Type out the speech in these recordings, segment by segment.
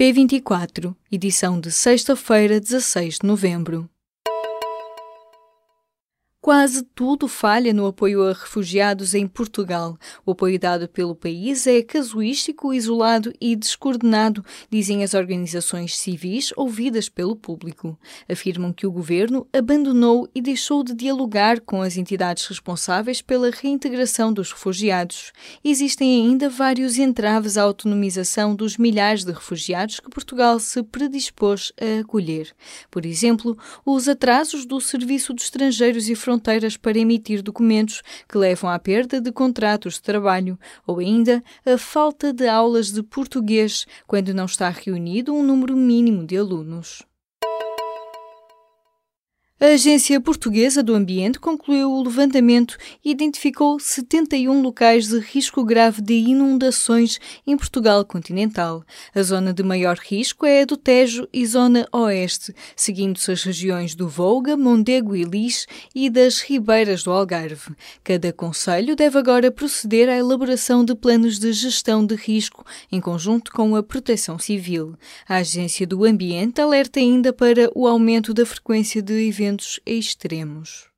P24, edição de sexta-feira, 16 de novembro. Quase tudo falha no apoio a refugiados em Portugal. O apoio dado pelo país é casuístico, isolado e descoordenado, dizem as organizações civis ouvidas pelo público. Afirmam que o governo abandonou e deixou de dialogar com as entidades responsáveis pela reintegração dos refugiados. Existem ainda vários entraves à autonomização dos milhares de refugiados que Portugal se predispôs a acolher. Por exemplo, os atrasos do Serviço de Estrangeiros e fronteiras para emitir documentos que levam à perda de contratos de trabalho ou ainda a falta de aulas de português quando não está reunido um número mínimo de alunos. A Agência Portuguesa do Ambiente concluiu o levantamento e identificou 71 locais de risco grave de inundações em Portugal continental. A zona de maior risco é a do Tejo e Zona Oeste, seguindo-se as regiões do Volga, Mondego e Lis e das Ribeiras do Algarve. Cada conselho deve agora proceder à elaboração de planos de gestão de risco em conjunto com a Proteção Civil. A Agência do Ambiente alerta ainda para o aumento da frequência de eventos extremos.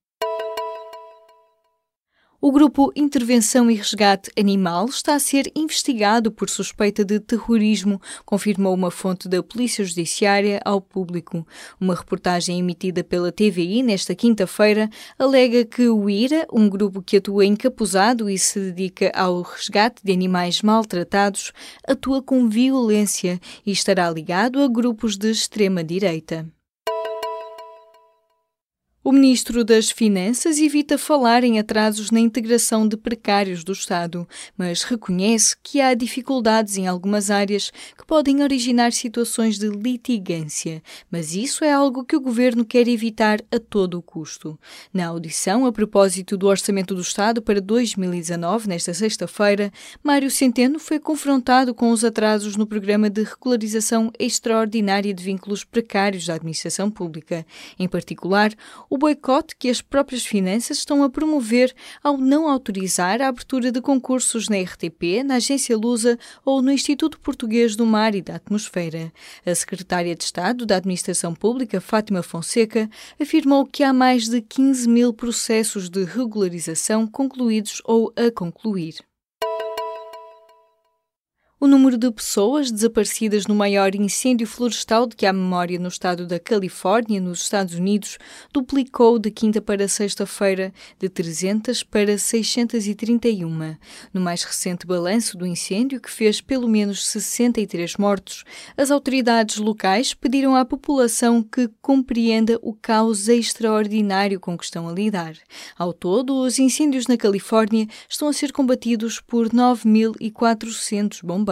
O grupo Intervenção e Resgate Animal está a ser investigado por suspeita de terrorismo, confirmou uma fonte da Polícia Judiciária ao público. Uma reportagem emitida pela TVI nesta quinta-feira alega que o IRA, um grupo que atua encapuzado e se dedica ao resgate de animais maltratados, atua com violência e estará ligado a grupos de extrema-direita. O ministro das Finanças evita falar em atrasos na integração de precários do Estado, mas reconhece que há dificuldades em algumas áreas que podem originar situações de litigância, mas isso é algo que o governo quer evitar a todo o custo. Na audição a propósito do Orçamento do Estado para 2019, nesta sexta-feira, Mário Centeno foi confrontado com os atrasos no programa de regularização extraordinária de vínculos precários da administração pública. Em particular, o boicote que as próprias finanças estão a promover ao não autorizar a abertura de concursos na RTP, na Agência Lusa ou no Instituto Português do Mar e da Atmosfera. A secretária de Estado da Administração Pública, Fátima Fonseca, afirmou que há mais de 15 mil processos de regularização concluídos ou a concluir. O número de pessoas desaparecidas no maior incêndio florestal de que há memória no estado da Califórnia, nos Estados Unidos, duplicou de quinta para sexta-feira, de 300 para 631. No mais recente balanço do incêndio, que fez pelo menos 63 mortos, as autoridades locais pediram à população que compreenda o caos extraordinário com que estão a lidar. Ao todo, os incêndios na Califórnia estão a ser combatidos por 9.400 bombeiros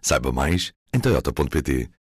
Saiba mais em toyota.pt.